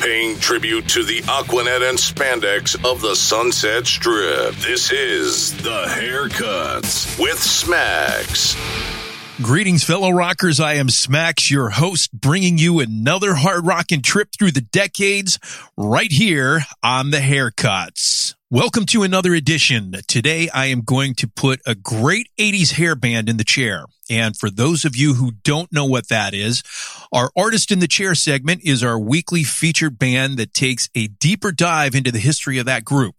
paying tribute to the Aqua Net and spandex of the Sunset Strip. This is The Hair Cutz with Smax. Greetings, fellow rockers. I am Smax, your host, bringing you another hard rocking trip through the decades right here on The Hair Cutz. Welcome to another edition. Today I am going to put a great 80s hairband in the chair. And for those of you who don't know what that is, our Artist in the Chair segment is our weekly featured band that takes a deeper dive into the history of that group.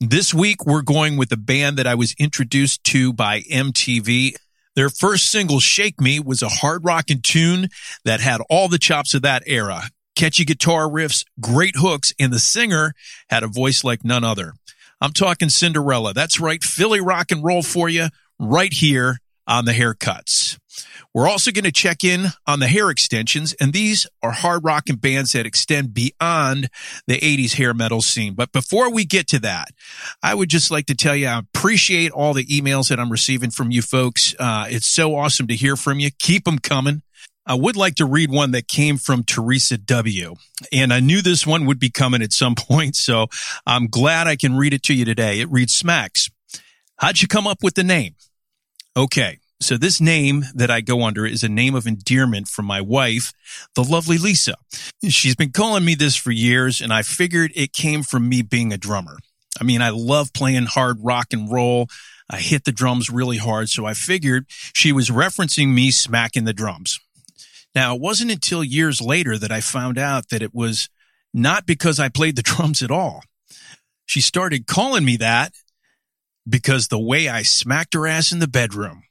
This week we're going with a band that I was introduced to by MTV. Their first single, Shake Me, was a hard rocking tune that had all the chops of that era. Catchy guitar riffs, great hooks, and the singer had a voice like none other. I'm talking Cinderella. That's right. Philly rock and roll for you right here on the Hair Cutz. We're also going to check in on the hair extensions, and these are hard rock and bands that extend beyond the 80s hair metal scene. But before we get to that, I would just like to tell you I appreciate all the emails that I'm receiving from you folks. Uh, it's so awesome to hear from you. Keep them coming. I would like to read one that came from Teresa W. And I knew this one would be coming at some point, so I'm glad I can read it to you today. It reads Smax. How'd you come up with the name? Okay. So this name that I go under is a name of endearment from my wife, the lovely Lisa. She's been calling me this for years and I figured it came from me being a drummer. I mean, I love playing hard rock and roll. I hit the drums really hard. So I figured she was referencing me smacking the drums. Now, it wasn't until years later that I found out that it was not because I played the drums at all. She started calling me that because the way I smacked her ass in the bedroom.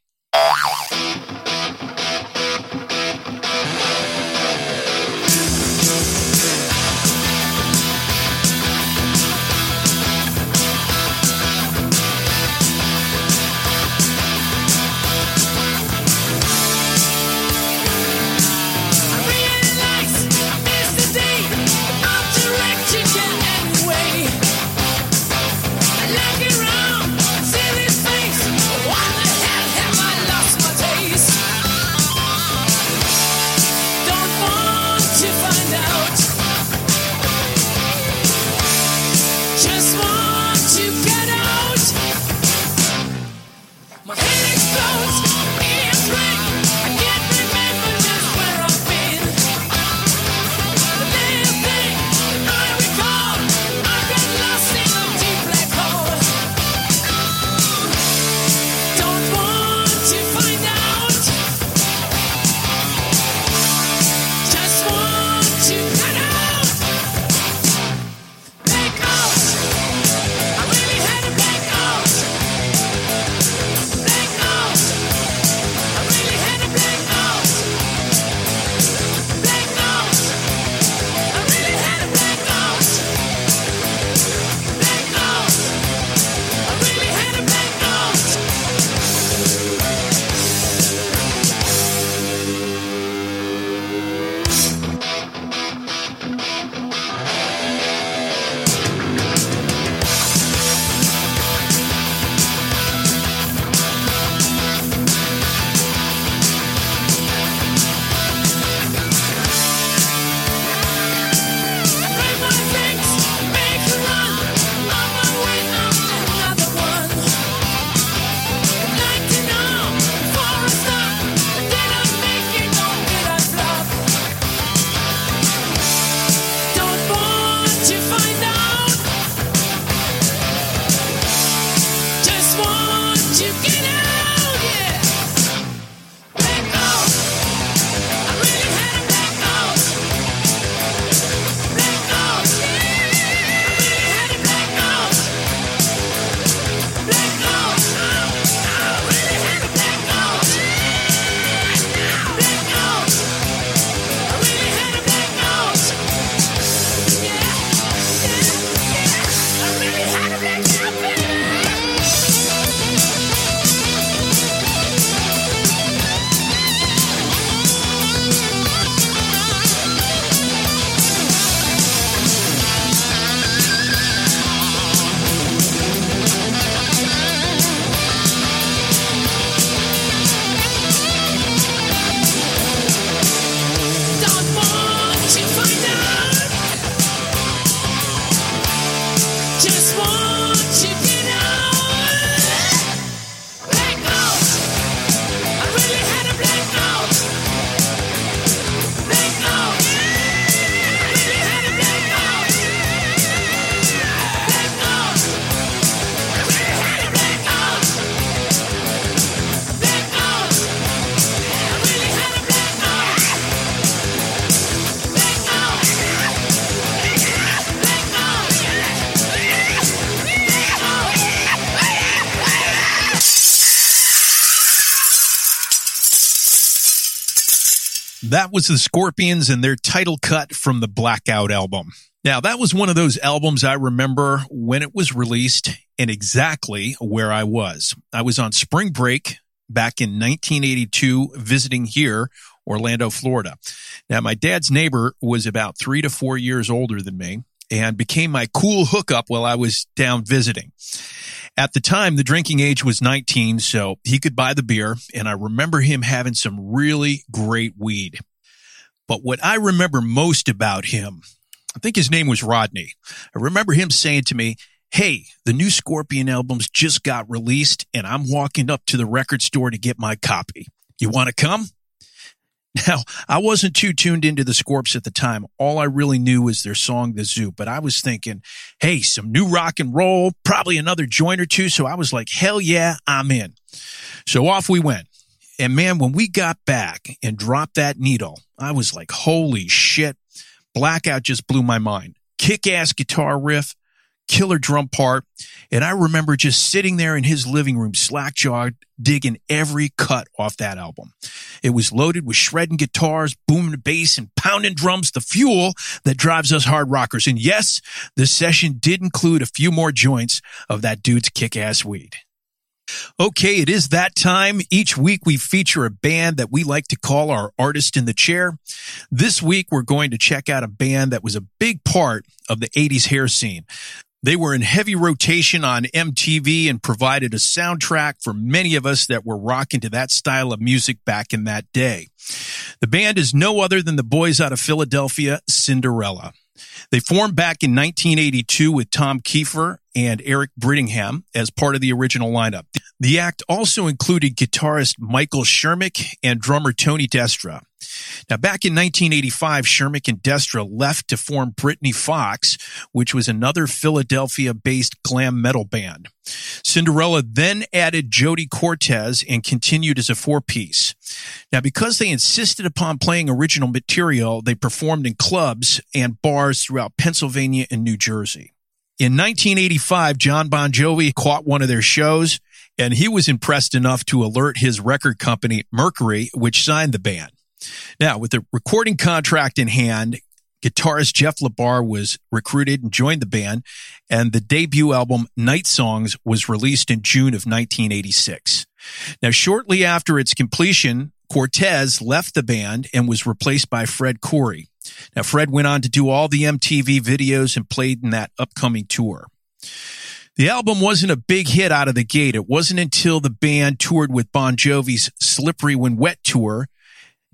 That was the Scorpions and their title cut from the Blackout album. Now, that was one of those albums I remember when it was released and exactly where I was. I was on spring break back in 1982 visiting here, Orlando, Florida. Now, my dad's neighbor was about three to four years older than me and became my cool hookup while I was down visiting. At the time, the drinking age was 19, so he could buy the beer, and I remember him having some really great weed. But what I remember most about him, I think his name was Rodney. I remember him saying to me, Hey, the new Scorpion albums just got released, and I'm walking up to the record store to get my copy. You want to come? Now, I wasn't too tuned into the Scorps at the time. All I really knew was their song, The Zoo, but I was thinking, hey, some new rock and roll, probably another joint or two. So I was like, hell yeah, I'm in. So off we went. And man, when we got back and dropped that needle, I was like, holy shit. Blackout just blew my mind. Kick ass guitar riff, killer drum part. And I remember just sitting there in his living room, slack jawed, digging every cut off that album. It was loaded with shredding guitars, booming bass, and pounding drums, the fuel that drives us hard rockers. And yes, the session did include a few more joints of that dude's kick ass weed. Okay, it is that time. Each week we feature a band that we like to call our artist in the chair. This week we're going to check out a band that was a big part of the 80s hair scene. They were in heavy rotation on MTV and provided a soundtrack for many of us that were rocking to that style of music back in that day. The band is no other than the boys out of Philadelphia, Cinderella. They formed back in 1982 with Tom Kiefer and Eric Brittingham as part of the original lineup. The act also included guitarist Michael Schermick and drummer Tony Destra. Now, back in 1985, Shermick and Destra left to form Britny Fox, which was another Philadelphia based glam metal band. Cinderella then added Jody Cortez and continued as a four piece. Now, because they insisted upon playing original material, they performed in clubs and bars throughout Pennsylvania and New Jersey. In 1985, Jon Bon Jovi caught one of their shows and he was impressed enough to alert his record company, Mercury, which signed the band. Now, with the recording contract in hand, guitarist Jeff LaBar was recruited and joined the band, and the debut album Night Songs was released in June of 1986. Now, shortly after its completion, Cortez left the band and was replaced by Fred Coury. Now, Fred went on to do all the MTV videos and played in that upcoming tour. The album wasn't a big hit out of the gate. It wasn't until the band toured with Bon Jovi's Slippery When Wet tour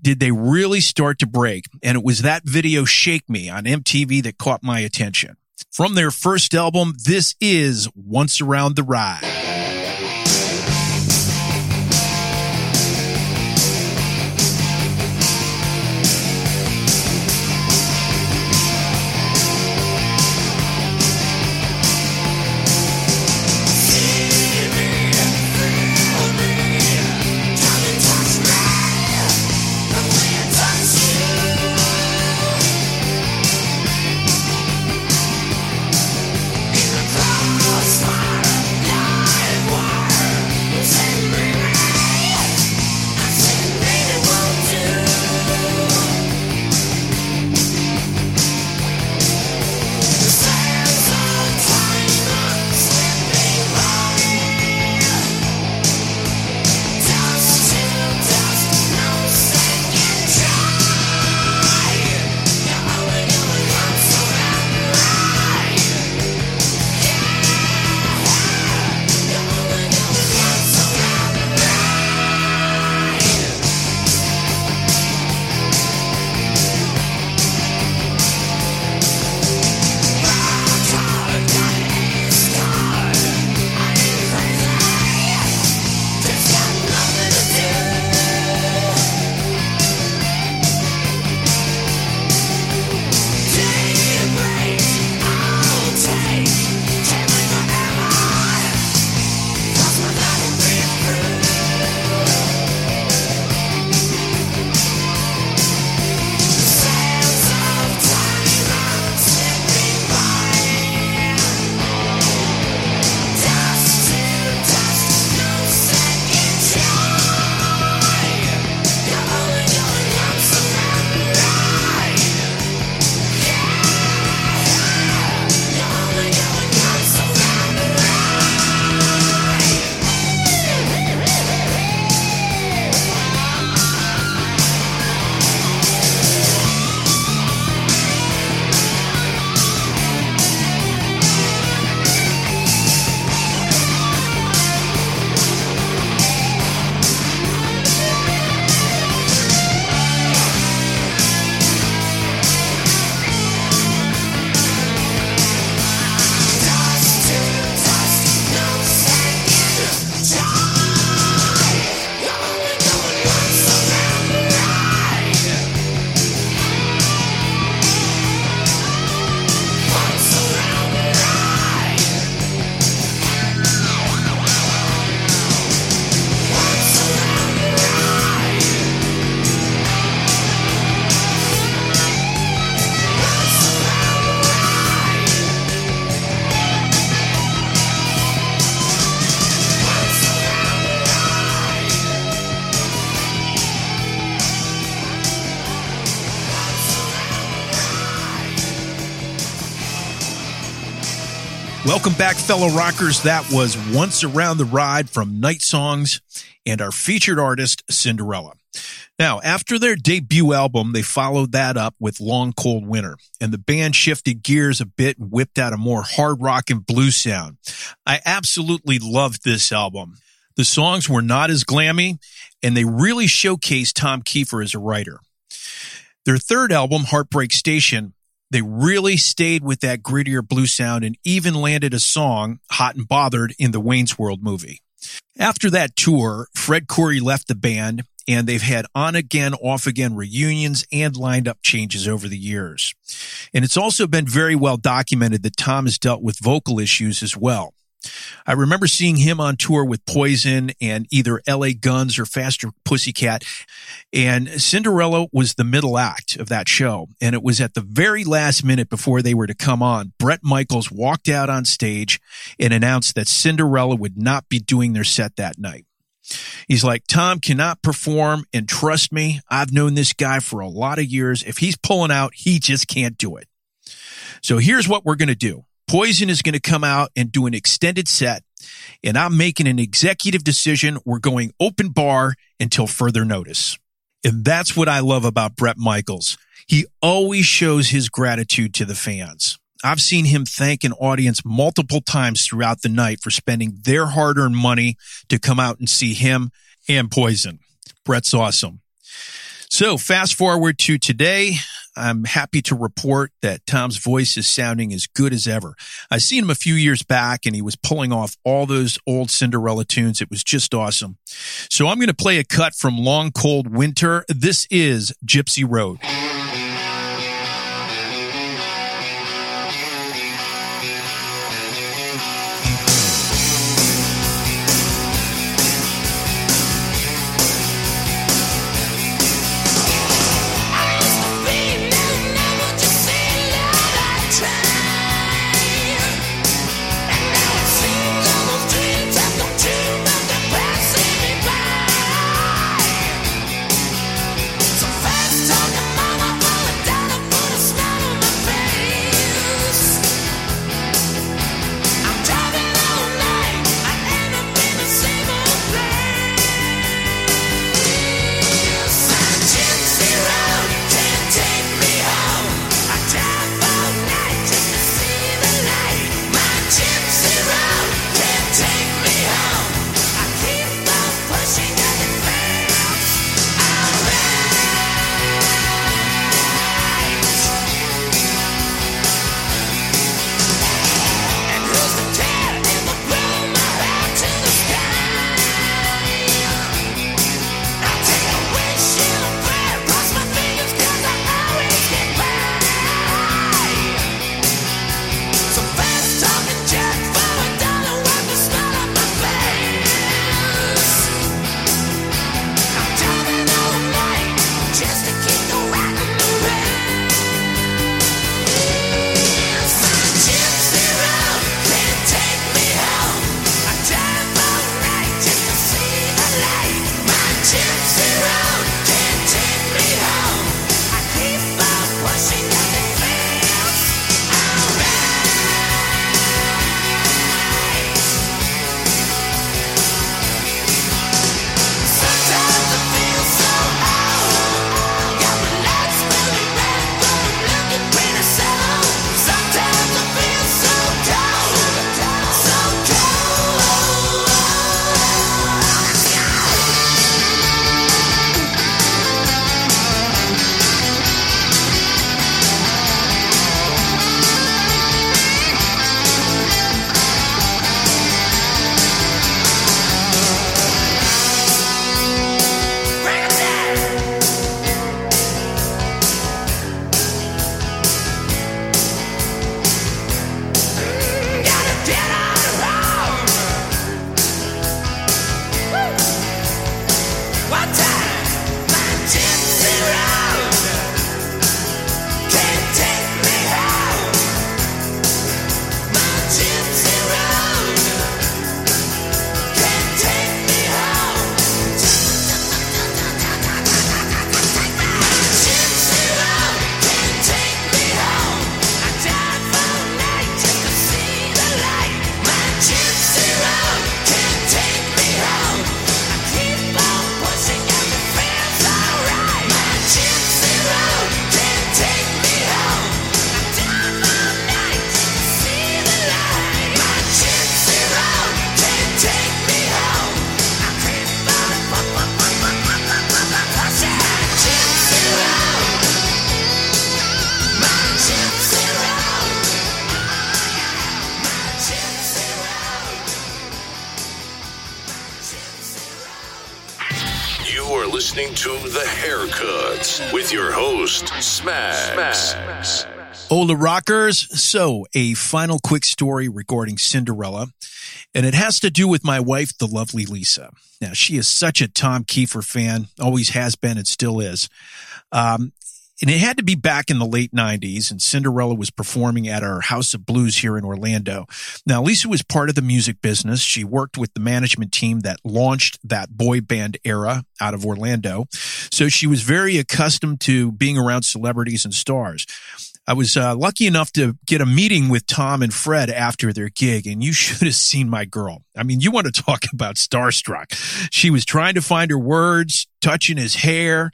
did they really start to break. And it was that video Shake Me on MTV that caught my attention. From their first album, this is Once Around the Ride. Welcome back, fellow rockers. That was Once Around the Ride from Night Songs and our featured artist, Cinderella. Now, after their debut album, they followed that up with Long Cold Winter, and the band shifted gears a bit and whipped out a more hard rock and blues sound. I absolutely loved this album. The songs were not as glammy, and they really showcased Tom Kiefer as a writer. Their third album, Heartbreak Station, they really stayed with that grittier blue sound and even landed a song, Hot and Bothered, in the Wayne's World movie. After that tour, Fred Coury left the band and they've had on again, off again reunions and lined up changes over the years. And it's also been very well documented that Tom has dealt with vocal issues as well. I remember seeing him on tour with Poison and either LA Guns or Faster Pussycat. And Cinderella was the middle act of that show. And it was at the very last minute before they were to come on. Bret Michaels walked out on stage and announced that Cinderella would not be doing their set that night. He's like, Tom cannot perform and trust me, I've known this guy for a lot of years. If he's pulling out, he just can't do it. So here's what we're going to do. Poison is going to come out and do an extended set, and I'm making an executive decision. We're going open bar until further notice. And that's what I love about Bret Michaels. He always shows his gratitude to the fans. I've seen him thank an audience multiple times throughout the night for spending their hard earned money to come out and see him and Poison. Bret's awesome. So fast forward to today. I'm happy to report that Tom's voice is sounding as good as ever. I seen him a few years back and he was pulling off all those old Cinderella tunes. It was just awesome. So I'm going to play a cut from Long Cold Winter. This is Gypsy Road. Ola Rockers. So, a final quick story regarding Cinderella, and it has to do with my wife, the lovely Lisa. Now, she is such a Tom Kiefer fan, always has been and still is. Um, and it had to be back in the late 90s and Cinderella was performing at our House of Blues here in Orlando. Now, Lisa was part of the music business. She worked with the management team that launched that boy band era out of Orlando. So she was very accustomed to being around celebrities and stars. I was uh, lucky enough to get a meeting with Tom and Fred after their gig, and you should have seen my girl. I mean, you want to talk about starstruck. She was trying to find her words, touching his hair.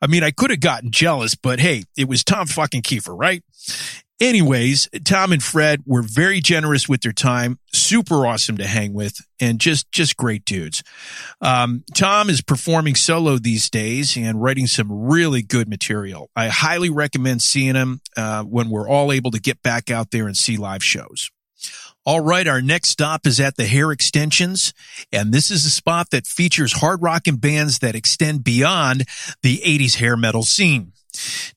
I mean, I could have gotten jealous, but hey, it was Tom fucking Kiefer, right? Anyways, Tom and Fred were very generous with their time, super awesome to hang with, and just just great dudes. Um, Tom is performing solo these days and writing some really good material. I highly recommend seeing him uh, when we're all able to get back out there and see live shows. All right, our next stop is at the Hair Extensions, and this is a spot that features hard rock and bands that extend beyond the 80s hair metal scene.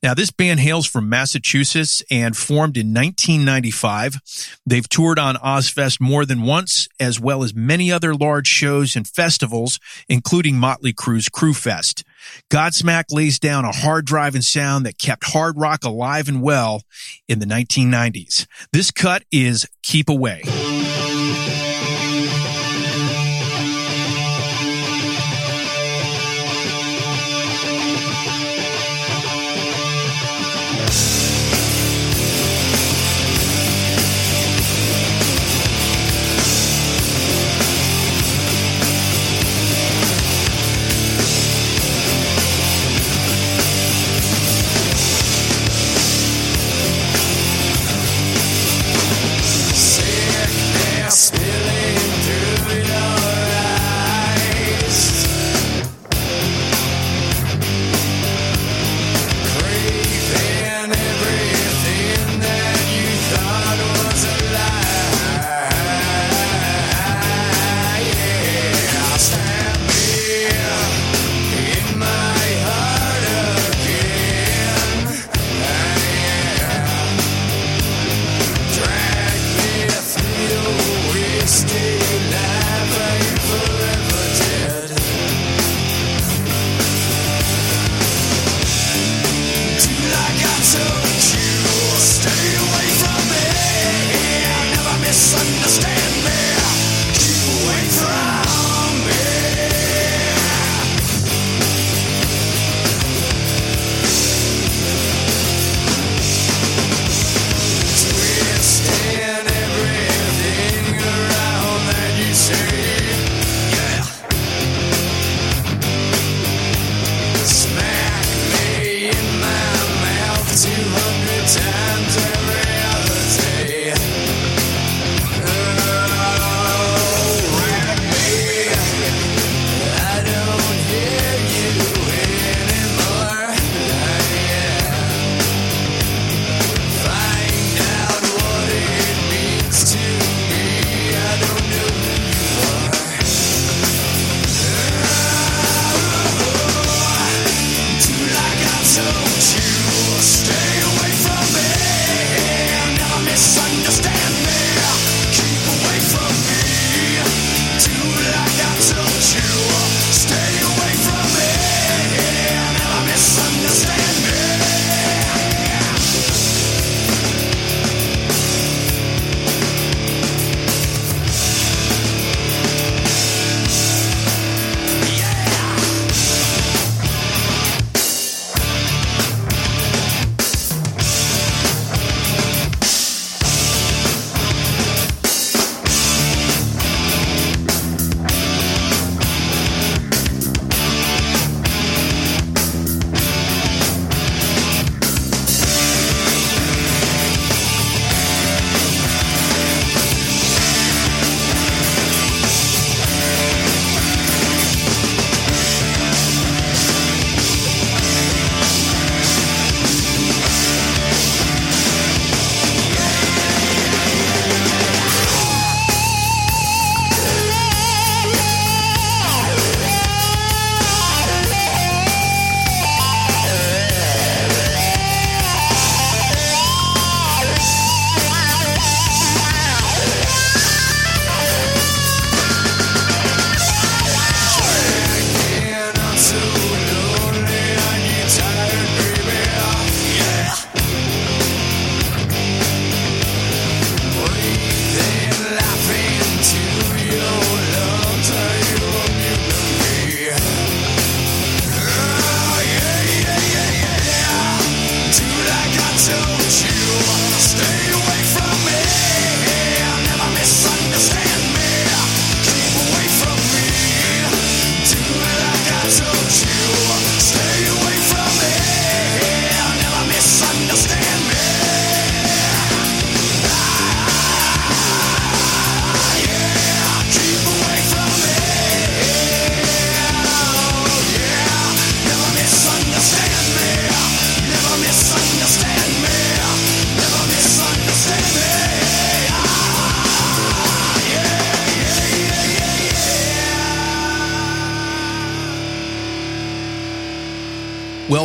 Now, this band hails from Massachusetts and formed in 1995. They've toured on Ozzfest more than once, as well as many other large shows and festivals, including Motley Crue's Crue Fest. Godsmack lays down a hard driving sound that kept hard rock alive and well in the 1990s. This cut is Keep Away.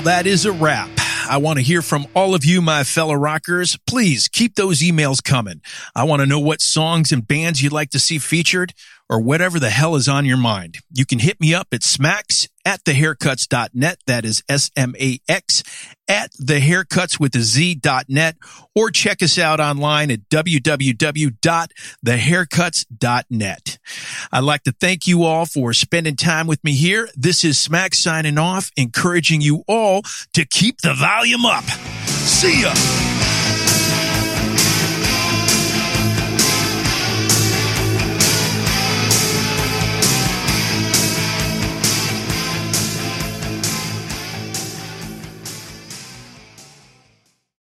That is a wrap. I want to hear from all of you, my fellow rockers. Please keep those emails coming. I want to know what songs and bands you'd like to see featured or whatever the hell is on your mind. You can hit me up at smax at thehaircutz.net. That is S-M-A-X at thehaircuts with a Z.net or check us out online at www.thehaircutz.net. I'd like to thank you all for spending time with me here. This is Smax signing off, encouraging you all to keep the volume up. See ya.